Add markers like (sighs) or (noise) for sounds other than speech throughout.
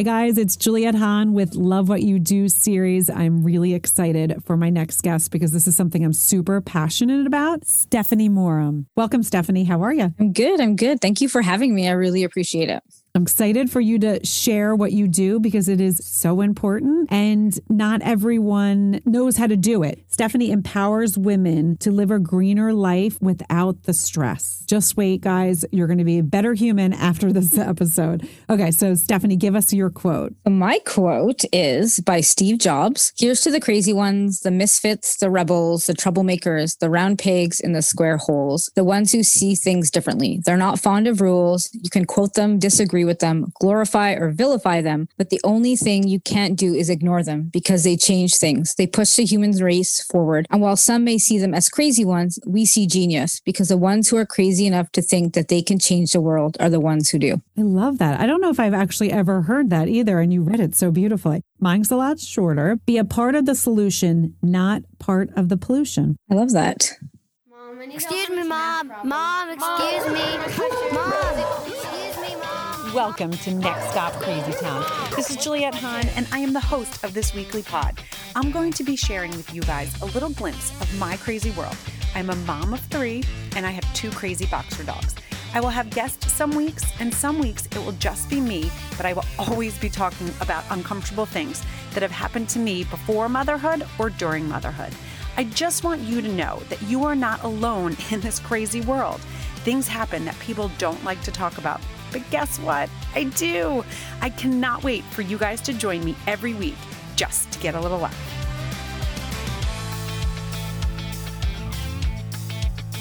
Hi, guys. It's Juliette Hahn with Love What You Do series. I'm really excited for my next guest because this is something I'm super passionate about. Stephanie Moram. Welcome, Stephanie. How are you? I'm good. I'm good. Thank you for having me. I really appreciate it. I'm excited for you to share what you do because it is so important and not everyone knows how to do it. Stephanie empowers women to live a greener life without the stress. Just wait, guys. You're going to be a better human after this (laughs) episode. Okay, so Stephanie, give us your quote. My quote is by Steve Jobs Here's to the crazy ones, the misfits, the rebels, the troublemakers, the round pegs in the square holes, the ones who see things differently. They're not fond of rules. You can quote them, disagree with them, glorify or vilify them, but the only thing you can't do is ignore them because they change things. They push the human race forward. And while some may see them as crazy ones, we see genius because the ones who are crazy enough to think that they can change the world are the ones who do. I love that. I don't know if I've actually ever heard that either, and you read it so beautifully. Mine's a lot shorter. Be a part of the solution, not part of the pollution. I love that. Mom, Excuse me, mom. Mom, excuse me. Mom, excuse me, mom. Welcome to Next Stop Crazy Town. This is Juliette Hahn, and I am the host of this weekly pod. I'm going to be sharing with you guys a little glimpse of my crazy world. I'm a mom of three, and I have two crazy boxer dogs. I will have guests some weeks, and some weeks it will just be me, but I will always be talking about uncomfortable things that have happened to me before motherhood or during motherhood. I just want you to know that you are not alone (laughs) in this crazy world. Things happen that people don't like to talk about. But guess what? I do. I cannot wait for you guys to join me every week just to get a little laugh.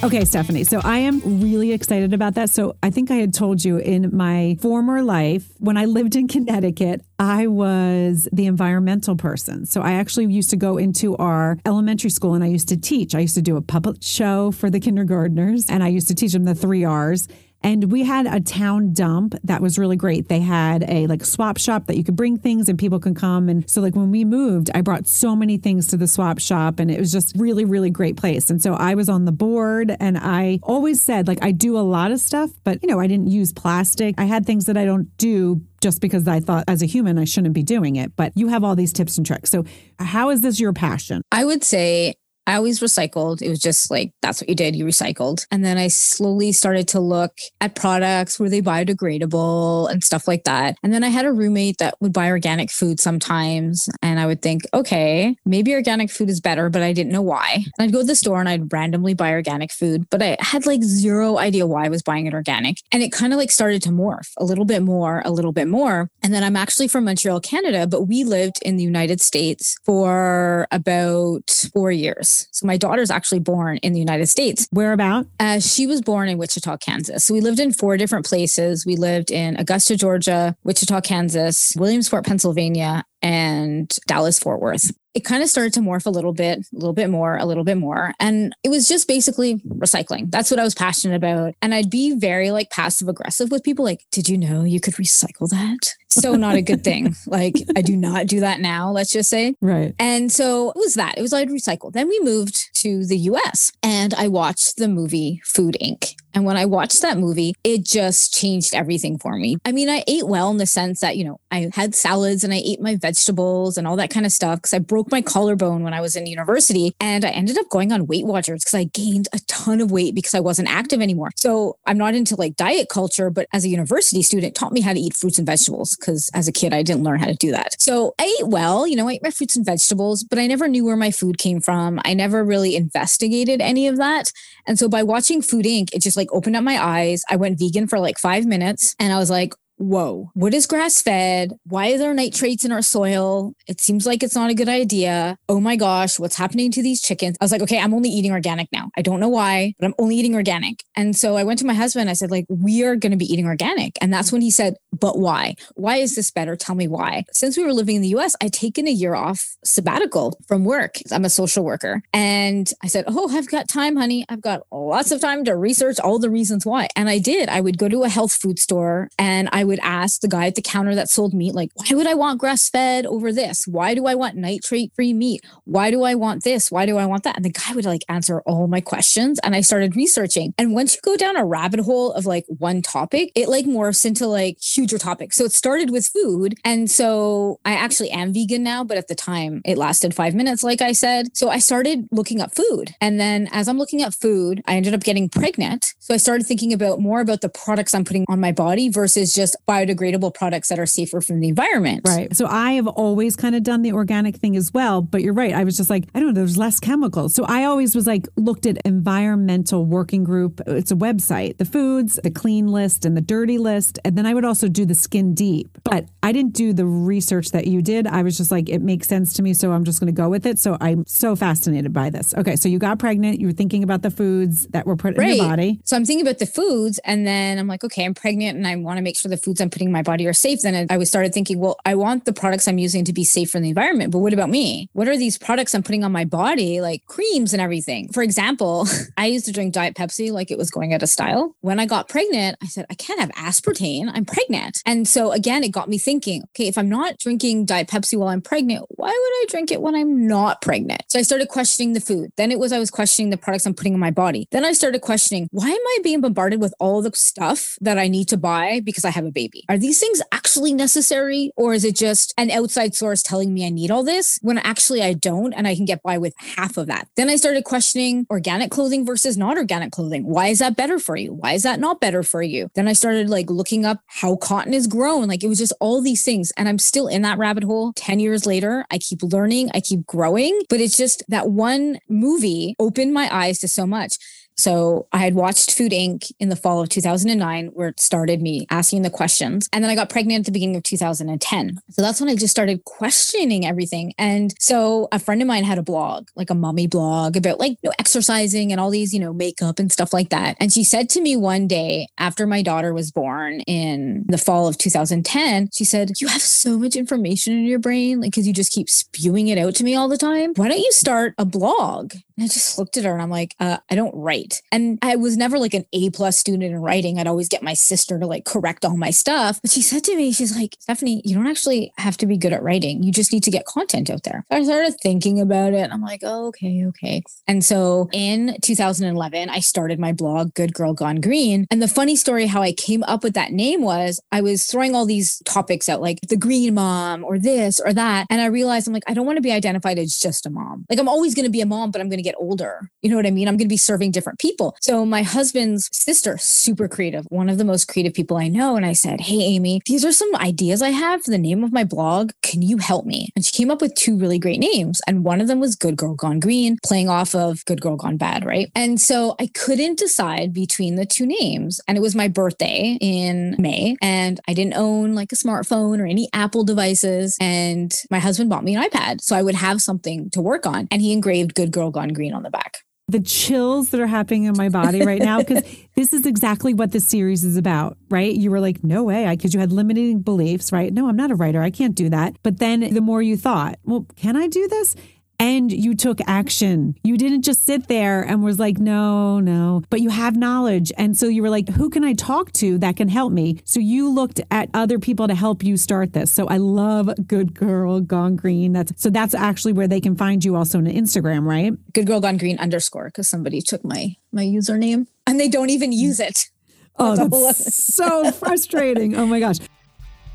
Okay, Stephanie. So I am really excited about that. So I think I had told you in my former life, when I lived in Connecticut, I was the environmental person. So I actually used to go into our elementary school and I used to teach. I used to do a puppet show for the kindergartners and I used to teach them the three R's. And we had a town dump that was really great. They had a like swap shop that you could bring things and people can come. And so like when we moved, I brought so many things to the swap shop and it was just really, really great place. And so I was on the board and I always said like I do a lot of stuff, but you know, I didn't use plastic. I had things that I don't do just because I thought as a human I shouldn't be doing it. But you have all these tips and tricks. So how is this your passion? I would say I always recycled. It was just like, that's what you did. You recycled. And then I slowly started to look at products. Were they biodegradable and stuff like that? And then I had a roommate that would buy organic food sometimes. And I would think, okay, maybe organic food is better, but I didn't know why. And I'd go to the store and I'd randomly buy organic food, but I had like zero idea why I was buying it organic. And it kind of like started to morph a little bit more, a little bit more. And then I'm actually from Montreal, Canada, but we lived in the United States for about four years. So my daughter's actually born in the United States. Where about? Uh, she was born in Wichita, Kansas. So we lived in four different places. We lived in Augusta, Georgia, Wichita, Kansas, Williamsport, Pennsylvania, and Dallas, Fort Worth it kind of started to morph a little bit, a little bit more, a little bit more. And it was just basically recycling. That's what I was passionate about. And I'd be very like passive aggressive with people like, did you know you could recycle that? So not a good thing. (laughs) like I do not do that now, let's just say. Right. And so it was that. It was I'd recycle. Then we moved to the US and I watched the movie Food Inc. And when I watched that movie, it just changed everything for me. I mean, I ate well in the sense that, you know, I had salads and I ate my vegetables and all that kind of stuff because I broke my collarbone when I was in university. And I ended up going on Weight Watchers because I gained a ton of weight because I wasn't active anymore. So I'm not into like diet culture, but as a university student, taught me how to eat fruits and vegetables because as a kid, I didn't learn how to do that. So I ate well, you know, I ate my fruits and vegetables, but I never knew where my food came from. I never really investigated any of that. And so by watching Food Inc., it just like opened up my eyes. I went vegan for like five minutes and I was like, whoa, what is grass fed? Why are there nitrates in our soil? It seems like it's not a good idea. Oh my gosh, what's happening to these chickens? I was like, okay, I'm only eating organic now. I don't know why, but I'm only eating organic. And so I went to my husband. I said, like, we are going to be eating organic. And that's when he said, but why? Why is this better? Tell me why. Since we were living in the US, I'd taken a year off sabbatical from work. I'm a social worker. And I said, oh, I've got time, honey. I've got lots of time to research all the reasons why. And I did. I would go to a health food store and I would ask the guy at the counter that sold meat, like, why would I want grass fed over this? Why do I want nitrate free meat? Why do I want this? Why do I want that? And the guy would like answer all my questions. And I started researching. And once you go down a rabbit hole of like one topic, it like morphs into like huger topics. So it started with food. And so I actually am vegan now, but at the time it lasted five minutes, like I said. So I started looking up food. And then as I'm looking at food, I ended up getting pregnant. So I started thinking about more about the products I'm putting on my body versus just biodegradable products that are safer from the environment. Right. So I have always kind of done the organic thing as well. But you're right. I was just like, I don't know, there's less chemicals. So I always was like, looked at environmental working group. It's a website, the foods, the clean list and the dirty list. And then I would also do the skin deep. But I didn't do the research that you did. I was just like, it makes sense to me. So I'm just going to go with it. So I'm so fascinated by this. Okay. So you got pregnant. You were thinking about the foods that were put Right. in your body. So I'm thinking about the foods, and then I'm like, okay, I'm pregnant, and I want to make sure the foods I'm putting in my body are safe. Then I was started thinking, well, I want the products I'm using to be safe for the environment, but what about me? What are these products I'm putting on my body, like creams and everything? For example, (laughs) I used to drink Diet Pepsi like it was going out of style. When I got pregnant, I said, I can't have aspartame. I'm pregnant, and so again, it got me thinking, okay, if I'm not drinking Diet Pepsi while I'm pregnant, why would I drink it when I'm not pregnant? So I started questioning the food. Then it was I was questioning the products I'm putting in my body. Then I started questioning, why am I being bombarded with all the stuff that I need to buy because I have a baby? Are these things actually necessary or is it just an outside source telling me I need all this when actually I don't and I can get by with half of that? Then I started questioning organic clothing versus not organic clothing. Why is that better for you? Why is that not better for you? Then I started like looking up how cotton is grown. Like it was just all these things. And I'm still in that rabbit hole 10 years later. I keep learning, I keep growing, but it's just that one movie opened my eyes to so much. So I had watched Food Inc. in the fall of 2009, where it started me asking the questions. And then I got pregnant at the beginning of 2010. So that's when I just started questioning everything. And so a friend of mine had a blog, like a mommy blog about like you know, exercising and all these, you know, makeup and stuff like that. And she said to me one day after my daughter was born in the fall of 2010, she said, You have so much information in your brain, like, because you just keep spewing it out to me all the time. Why don't you start a blog? And I just looked at her and I'm like, uh, I don't write. And I was never like an A plus student in writing. I'd always get my sister to like correct all my stuff. But she said to me, she's like, Stephanie, you don't actually have to be good at writing. You just need to get content out there. So I started thinking about it. I'm like, oh, okay, okay. And so in 2011, I started my blog, Good Girl Gone Green. And the funny story how I came up with that name was I was throwing all these topics out, like the green mom or this or that. And I realized I'm like, I don't want to be identified as just a mom. Like I'm always going to be a mom, but I'm going to get older. You know what I mean? I'm going to be serving different people. So my husband's sister, super creative, one of the most creative people I know. And I said, Hey, Amy, these are some ideas I have for the name of my blog. Can you help me? And she came up with two really great names. And one of them was Good Girl Gone Green, playing off of Good Girl Gone Bad, right? And so I couldn't decide between the two names. And it was my birthday in May. And I didn't own like a smartphone or any Apple devices. And my husband bought me an iPad. So I would have something to work on. And he engraved Good Girl Gone Green on the back. the chills that are happening in my body right now because (laughs) this is exactly what this series is about, right? You were like, no way, because you had limiting beliefs, right? No, I'm not a writer. I can't do that. But then the more you thought, well, can I do this? And you took action. You didn't just sit there and was like, no, no, but you have knowledge. And so you were like, who can I talk to that can help me? So you looked at other people to help you start this. So I love Good Girl Gone Green. That's so that's actually where they can find you also on Instagram, right? Good Girl Gone Green underscore because somebody took my my username and they don't even use it. Oh, That's so frustrating. Oh my gosh.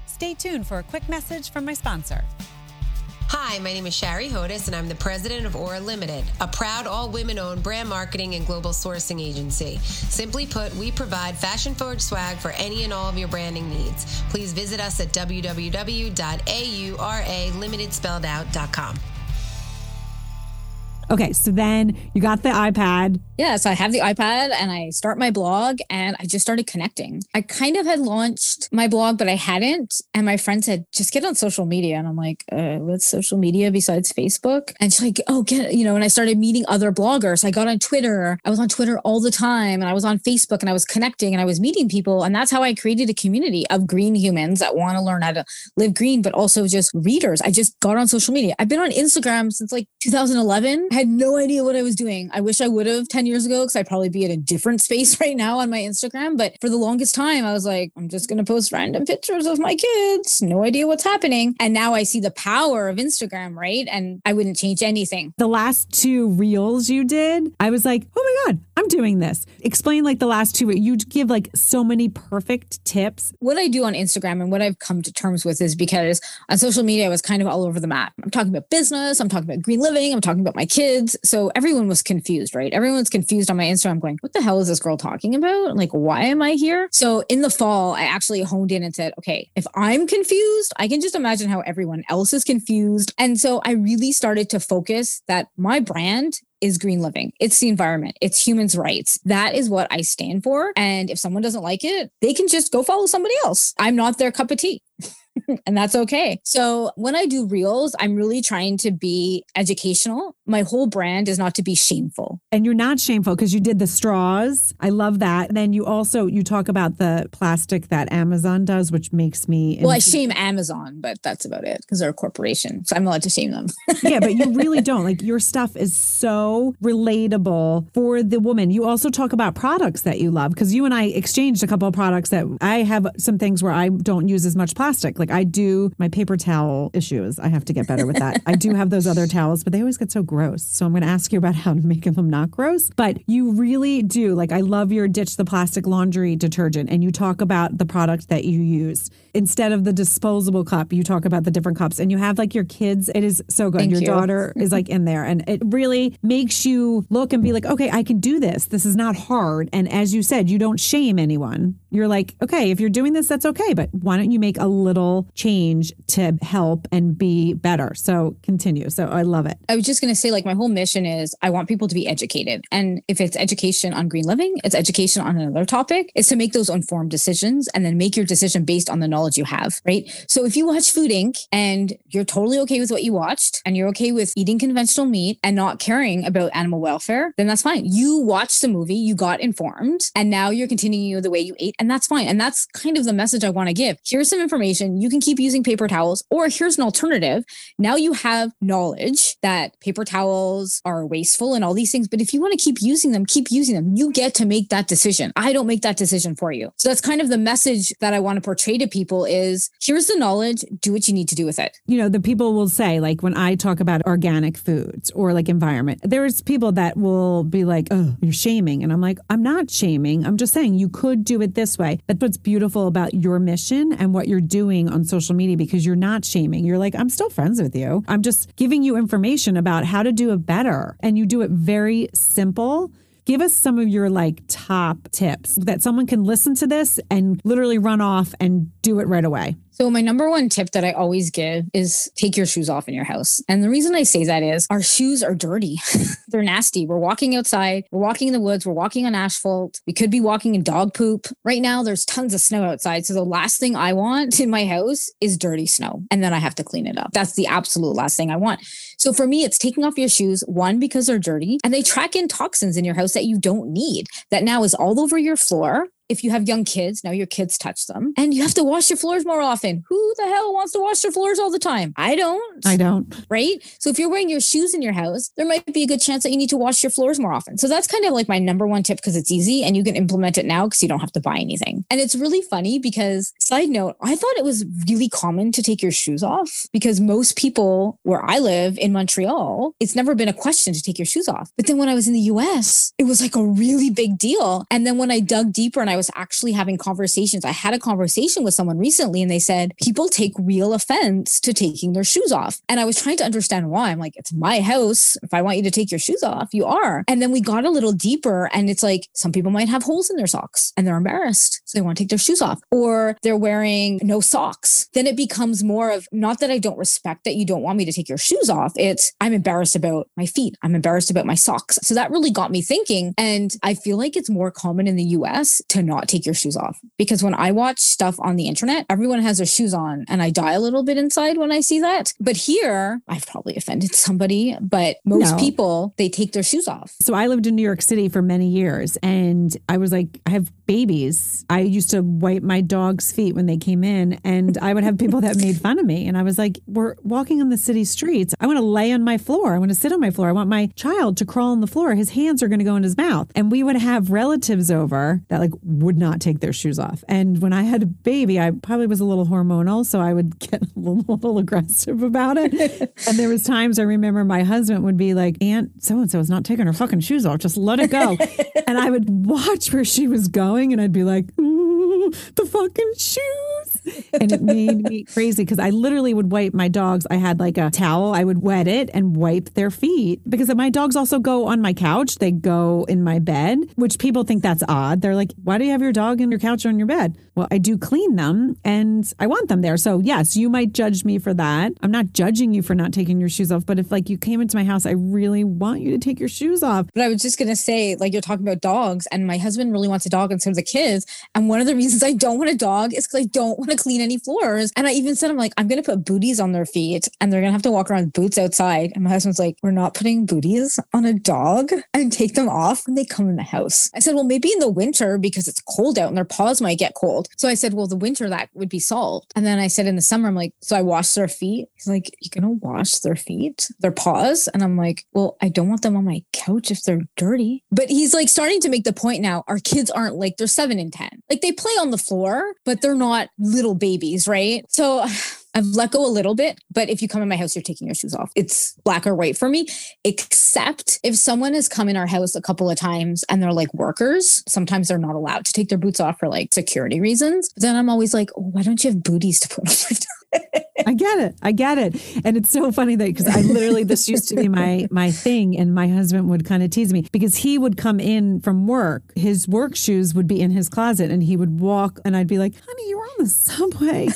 Stay tuned for a quick message from my sponsor. Hi, my name is Shari Hodis, and I'm the president of Aura Limited, a proud all women owned brand marketing and global sourcing agency. Simply put, we provide fashion forward swag for any and all of your branding needs. Please visit us at www.auralimitedspelledout.com. Okay, so then you got the iPad. Yeah, so I have the iPad and I start my blog and I just started connecting. I kind of had launched my blog, but I hadn't. And my friend said, just get on social media. And I'm like, uh, what's social media besides Facebook? And she's like, oh, get, you know, and I started meeting other bloggers. I got on Twitter. I was on Twitter all the time and I was on Facebook and I was connecting and I was meeting people. And that's how I created a community of green humans that want to learn how to live green, but also just readers. I just got on social media. I've been on Instagram since like 2011 I had no idea what I was doing. I wish I would have 10 years ago because I'd probably be in a different (laughs) space right now on my Instagram. But for the longest time, I was like, I'm just going to post random pictures of my kids. No idea what's happening. And now I see the power of Instagram, right? And I wouldn't change anything. The last two reels you did, I was like, oh my God, I'm doing this. Explain like the last two. You give like so many perfect tips. What I do on Instagram and what I've come to terms with is because on social media, I was kind of all over the map. I'm talking about business, I'm talking about green living, I'm talking about my kids. So everyone was confused, right? Everyone's confused on my Instagram going, what the hell is this girl talking about? Like, why am I here? So in the fall, I actually honed in and said, okay, if I'm confused, I can just imagine how everyone else is confused. And so I really started to focus that my brand is green living. It's the environment. It's humans' rights. That is what I stand for. And if someone doesn't like it, they can just go follow somebody else. I'm not their cup of tea. (laughs) and that's okay. So when I do reels, I'm really trying to be educational. My whole brand is not to be shameful. And you're not shameful because you did the straws. I love that. And then you also you talk about the plastic that Amazon does, which makes me Well, I shame Amazon, but that's about it because they're a corporation. So I'm allowed to shame them. (laughs) yeah, but you really don't. Like your stuff is so relatable for the woman. You also talk about products that you love because you and I exchanged a couple of products that I have some things where I don't use as much plastic. Like I do my paper towel issues. I have to get better with that. I do have those other towels, but they always get so gross. So I'm going to ask you about how to make them not gross. But you really do. Like I love your ditch the plastic laundry detergent and you talk about the product that you use. Instead of the disposable cup, you talk about the different cups and you have like your kids. It is so good. Thank your you. daughter mm-hmm. is like in there and it really makes you look and be like, okay, I can do this. This is not hard. And as you said, you don't shame anyone. You're like, okay, if you're doing this, that's okay. But why don't you make a little change to help and be better? So continue. So I love it. I was just going to say, like, my whole mission is I want people to be educated. And if it's education on green living, it's education on another topic, is to make those informed decisions and then make your decision based on the knowledge you have, right? So if you watch Food Inc. and you're totally okay with what you watched and you're okay with eating conventional meat and not caring about animal welfare, then that's fine. You watched the movie, you got informed, and now you're continuing the way you ate, and that's fine. And that's kind of the message I want to give. Here's some information. You can keep using paper towels, or here's an alternative. Now you have knowledge that paper towels are wasteful and all these things. But if you want to keep using them, keep using them. You get to make that decision. I don't make that decision for you. So that's kind of the message that I want to portray to people is here's the knowledge, do what you need to do with it. You know, the people will say, like, when I talk about organic foods or like environment, there's people that will be like, oh, you're shaming. And I'm like, I'm not shaming. I'm just saying you could do it this way. That's what's beautiful about your mission and what you're doing on social media because you're not shaming. You're like, I'm still friends with you. I'm just giving you information about how to do it better. And you do it very simple. Give us some of your like top tips that someone can listen to this and literally run off and do it right away. So my number one tip that I always give is take your shoes off in your house. And the reason I say that is our shoes are dirty. (laughs) They're nasty. We're walking outside, we're walking in the woods, we're walking on asphalt. We could be walking in dog poop. Right now there's tons of snow outside. So the last thing I want in my house is dirty snow. And then I have to clean it up. That's the absolute last thing I want. So for me, it's taking off your shoes, one, because they're dirty and they track in toxins in your house that you don't need, that now is all over your floor if you have young kids, now your kids touch them and you have to wash your floors more often. Who the hell wants to wash their floors all the time? I don't. I don't. Right. So if you're wearing your shoes in your house, there might be a good chance that you need to wash your floors more often. So that's kind of like my number one tip because it's easy and you can implement it now because you don't have to buy anything. And it's really funny because, side note, I thought it was really common to take your shoes off because most people where I live in Montreal, it's never been a question to take your shoes off. But then when I was in the US, it was like a really big deal. And then when I dug deeper and I was actually having conversations. I had a conversation with someone recently and they said people take real offense to taking their shoes off. And I was trying to understand why. I'm like, it's my house. If I want you to take your shoes off, you are. And then we got a little deeper and it's like some people might have holes in their socks and they're embarrassed. So they want to take their shoes off or they're wearing no socks. Then it becomes more of not that I don't respect that you don't want me to take your shoes off. It's I'm embarrassed about my feet. I'm embarrassed about my socks. So that really got me thinking. And I feel like it's more common in the US to cannot take your shoes off because when I watch stuff on the internet, everyone has their shoes on and I die a little bit inside when I see that. But here, I've probably offended (laughs) somebody, but most No. people, they take their shoes off. So I lived in New York City for many years and I was like, I have babies. I used to wipe my dog's feet when they came in and I would have people that made fun of me. And I was like, we're walking on the city streets. I want to lay on my floor. I want to sit on my floor. I want my child to crawl on the floor. His hands are going to go in his mouth. And we would have relatives over that like would not take their shoes off. And when I had a baby, I probably was a little hormonal. So I would (laughs) get a little, little aggressive about it. (laughs) and there was times I remember my husband would be like, Aunt so-and-so is not taking her fucking shoes off. Just let it go. (laughs) and I would watch where she was going and I'd be like, ooh, the fucking shoes. And it made me crazy because I literally would wipe my dogs. I had like a towel, I would wet it and wipe their feet because my dogs also go on my couch. They go in my bed, which people think that's odd. They're like, why do you have your dog in your couch or on your bed? Well, I do clean them and I want them there. So, yes, you might judge me for that. I'm not judging you for not taking your shoes off, but if like you came into my house, I really want you to take your shoes off. But I was just gonna say, like you're talking about dogs, and my husband really wants a dog, and so do the kids. And one of the reasons I don't want a dog is because I don't want to clean any floors. And I even said, I'm like, I'm gonna put booties on their feet, and they're gonna have to walk around boots outside. And my husband's like, We're not putting booties on a dog and take them off when they come in the house. I said, Well, maybe in the winter because it's cold out and their paws might get cold. So I said, Well, the winter that would be solved. And then I said in the summer, I'm like, so I wash their feet. He's like, You're gonna wash their feet, their paws? And I'm like, Well, I don't want them on my couch if they're dirty. But he's like starting to make the point now. Our kids aren't like they're seven and ten. Like they play on the floor, but they're not little babies, right? So (sighs) I've let go a little bit, but if you come in my house, you're taking your shoes off. It's black or white for me, except if someone has come in our house a couple of times and they're like workers, sometimes they're not allowed to take their boots off for like security reasons. Then I'm always like, oh, why don't you have booties to put on I get it. I get it. And it's so funny that because I literally this used to be my my thing and my husband would kind of tease me because he would come in from work. His work shoes would be in his closet and he would walk and I'd be like, "Honey, you're on the subway.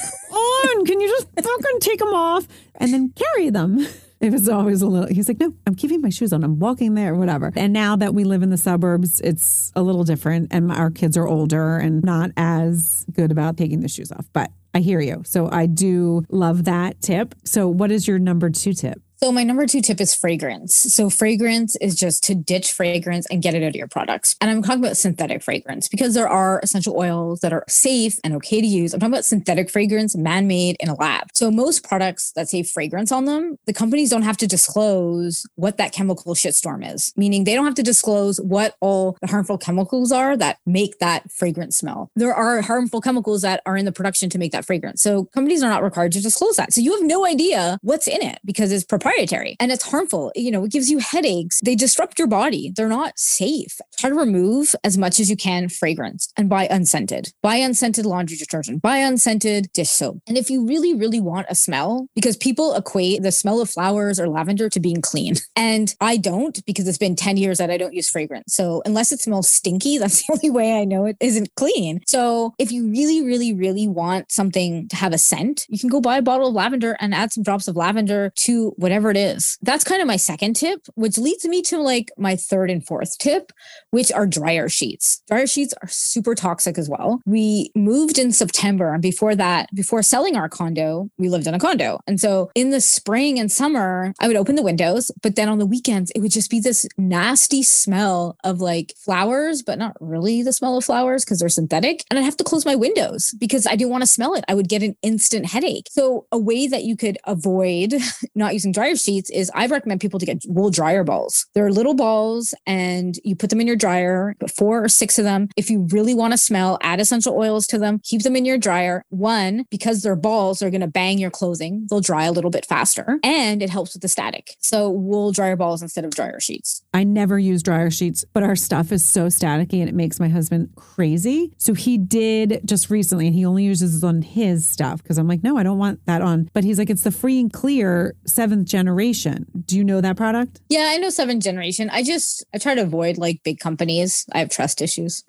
Can you just fucking take them off and then carry them?" (laughs) It was always a little, he's like, no, I'm keeping my shoes on. I'm walking there, whatever. And now that we live in the suburbs, it's a little different. And our kids are older and not as good about taking the shoes off. But I hear you. So I do love that tip. So, what is your number two tip? So my number two tip is fragrance. So fragrance is just to ditch fragrance and get it out of your products. And I'm talking about synthetic fragrance because there are essential oils that are safe and okay to use. I'm talking about synthetic fragrance, man-made in a lab. So most products that say fragrance on them, the companies don't have to disclose what that chemical shitstorm is, meaning they don't have to disclose what all the harmful chemicals are that make that fragrance smell. There are harmful chemicals that are in the production to make that fragrance. So companies are not required to disclose that. So you have no idea what's in it because it's proprietary and it's harmful. You know, it gives you headaches. They disrupt your body. They're not safe. Try to remove as much as you can fragrance and buy unscented. Buy unscented laundry detergent. Buy unscented dish soap. And if you really, really want a smell, because people equate the smell of flowers or lavender to being clean. (laughs) And I don't because it's been 10 years that I don't use fragrance. So unless it smells stinky, (laughs) that's the only way I know it isn't clean. So if you really, really, really want something to have a scent, you can go buy a bottle of lavender and add some drops of lavender to whatever it is. That's kind of my second tip, which leads me to like my third and fourth tip, which are dryer sheets. Dryer sheets are super toxic as well. We moved in September, and before that, before selling our condo, we lived in a condo. And so in the spring and summer, I would open the windows, but then on the weekends, it would just be this nasty smell of like flowers, but not really the smell of flowers because they're synthetic. And I'd have to close my windows because I didn't want to smell it. I would get an instant headache. So a way that you could avoid (laughs) not using dryer sheets is I recommend people to get wool dryer balls. They're little balls and you put them in your dryer, four or six of them. If you really want to smell, add essential oils to them, keep them in your dryer. One, because they're balls, they're going to bang your clothing. They'll dry a little bit faster and it helps with the static. So wool dryer balls instead of dryer sheets. I never use dryer sheets, but our stuff is so staticky and it makes my husband crazy. So he did just recently, and he only uses on his stuff because I'm like, no, I don't want that on. But he's like, it's the free and clear seventh generation. Do you know that product? Yeah, I know seventh generation. I just I try to avoid like big companies. I have trust issues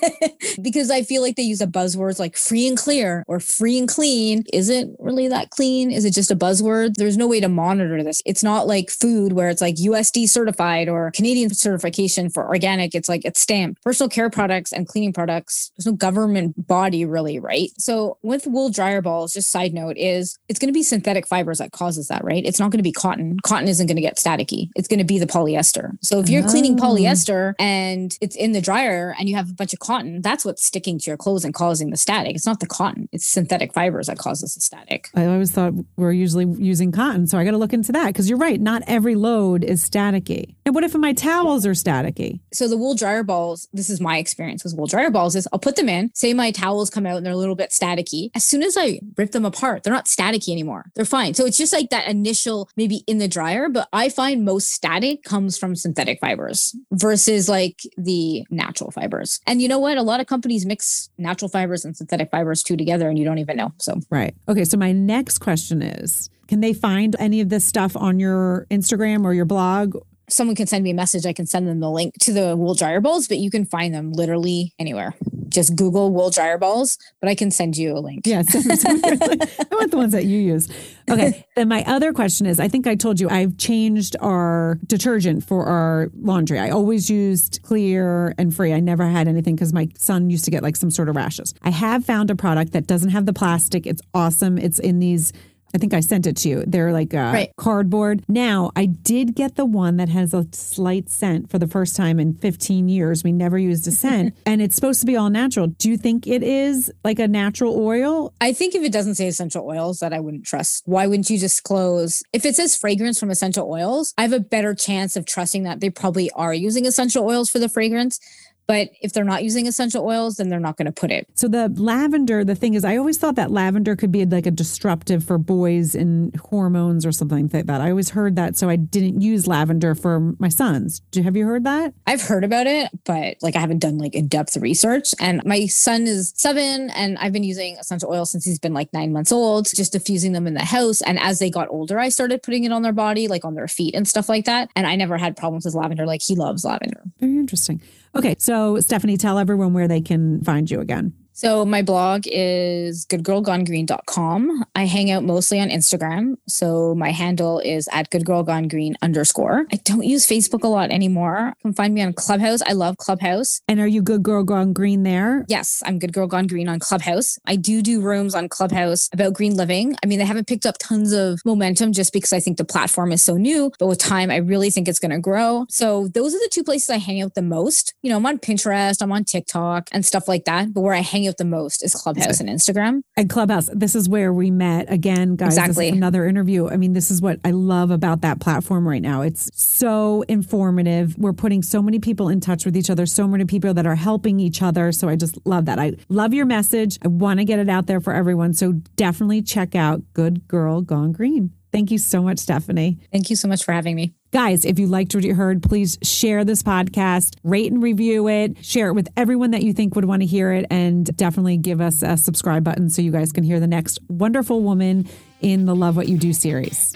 (laughs) because I feel like they use a buzzwords like free and clear or free and clean. Is it really that clean? Is it just a buzzword? There's no way to monitor this. It's not like food where it's like USDA certified or Canadian certification for organic. It's like it's stamped. Personal care products and cleaning products. There's no government body really, right? So with wool dryer balls, just side note is it's going to be synthetic fibers that causes that, right? It's not going to cotton. Cotton isn't going to get staticky. It's going to be the polyester. So if you're oh. cleaning polyester and it's in the dryer and you have a bunch of cotton, that's what's sticking to your clothes and causing the static. It's not the cotton. It's synthetic fibers that causes the static. I always thought we're usually using cotton, so I got to look into that because you're right. Not every load is staticky. And what if my towels are staticky? So the wool dryer balls, this is my experience with wool dryer balls, is I'll put them in. Say my towels come out and they're a little bit staticky. As soon as I rip them apart, they're not staticky anymore. They're fine. So it's just like that initial maybe in the dryer, but I find most static comes from synthetic fibers versus like the natural fibers. And you know what? A lot of companies mix natural fibers and synthetic fibers two together and you don't even know. So, right. Okay. So my next question is can they find any of this stuff on your Instagram or your blog? someone can send me a message, I can send them the link to the wool dryer balls, but you can find them literally anywhere. Just Google wool dryer balls, but I can send you a link. Yeah, I want (laughs) the ones that you use. Okay. then my other question is I think I told you I've changed our detergent for our laundry. I always used clear and free. I never had anything because my son used to get like some sort of rashes. I have found a product that doesn't have the plastic. It's awesome. It's in these I think I sent it to you. They're like a right. cardboard. Now, I did get the one that has a slight scent for the first time in 15 years. We never used a scent, (laughs) and it's supposed to be all natural. Do you think it is like a natural oil? I think if it doesn't say essential oils, that I wouldn't trust. Why wouldn't you disclose? If it says fragrance from essential oils, I have a better chance of trusting that they probably are using essential oils for the fragrance but if they're not using essential oils, then they're not going to put it. So the lavender, the thing is, I always thought that lavender could be like a disruptive for boys and hormones or something like that. I always heard that, so I didn't use lavender for my sons. Have you heard that? I've heard about it, but like I haven't done like in depth research. And my son is seven, and I've been using essential oil since he's been like nine months old, just diffusing them in the house. And as they got older, I started putting it on their body, like on their feet and stuff like that. And I never had problems with lavender. Like he loves lavender. Very interesting. Okay, so Stephanie, tell everyone where they can find you again. So my blog is goodgirlgonegreen.com. I hang out mostly on Instagram. So my handle is at goodgirlgonegreen underscore. I don't use Facebook a lot anymore. You can find me on Clubhouse. I love Clubhouse. And are you Good Girl Gone Green there? Yes, I'm Good Girl Gone Green on Clubhouse. I do do rooms on Clubhouse about green living. I mean, they haven't picked up tons of momentum just because I think the platform is so new, but with time, I really think it's going to grow. So those are the two places I hang out the most. You know, I'm on Pinterest, I'm on TikTok and stuff like that. But where I hang out the most is Clubhouse and Instagram. And Clubhouse, this is where we met again, guys. Exactly. another interview. I mean, this is what I love about that platform right now. It's so informative. We're putting so many people in touch with each other, so many people that are helping each other. So I just love that. I love your message. I want to get it out there for everyone. So definitely check out Good Girl Gone Green. Thank you so much, Stephanie. Thank you so much for having me. Guys, if you liked what you heard, please share this podcast, rate and review it, share it with everyone that you think would want to hear it, and definitely give us a subscribe button so you guys can hear the next wonderful woman in the Love What You Do series.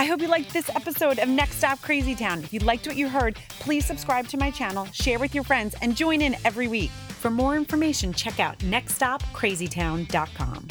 I hope you liked this episode of Next Stop Crazy Town. If you liked what you heard, please subscribe to my channel, share with your friends, and join in every week. For more information, check out nextstopcrazytown.com.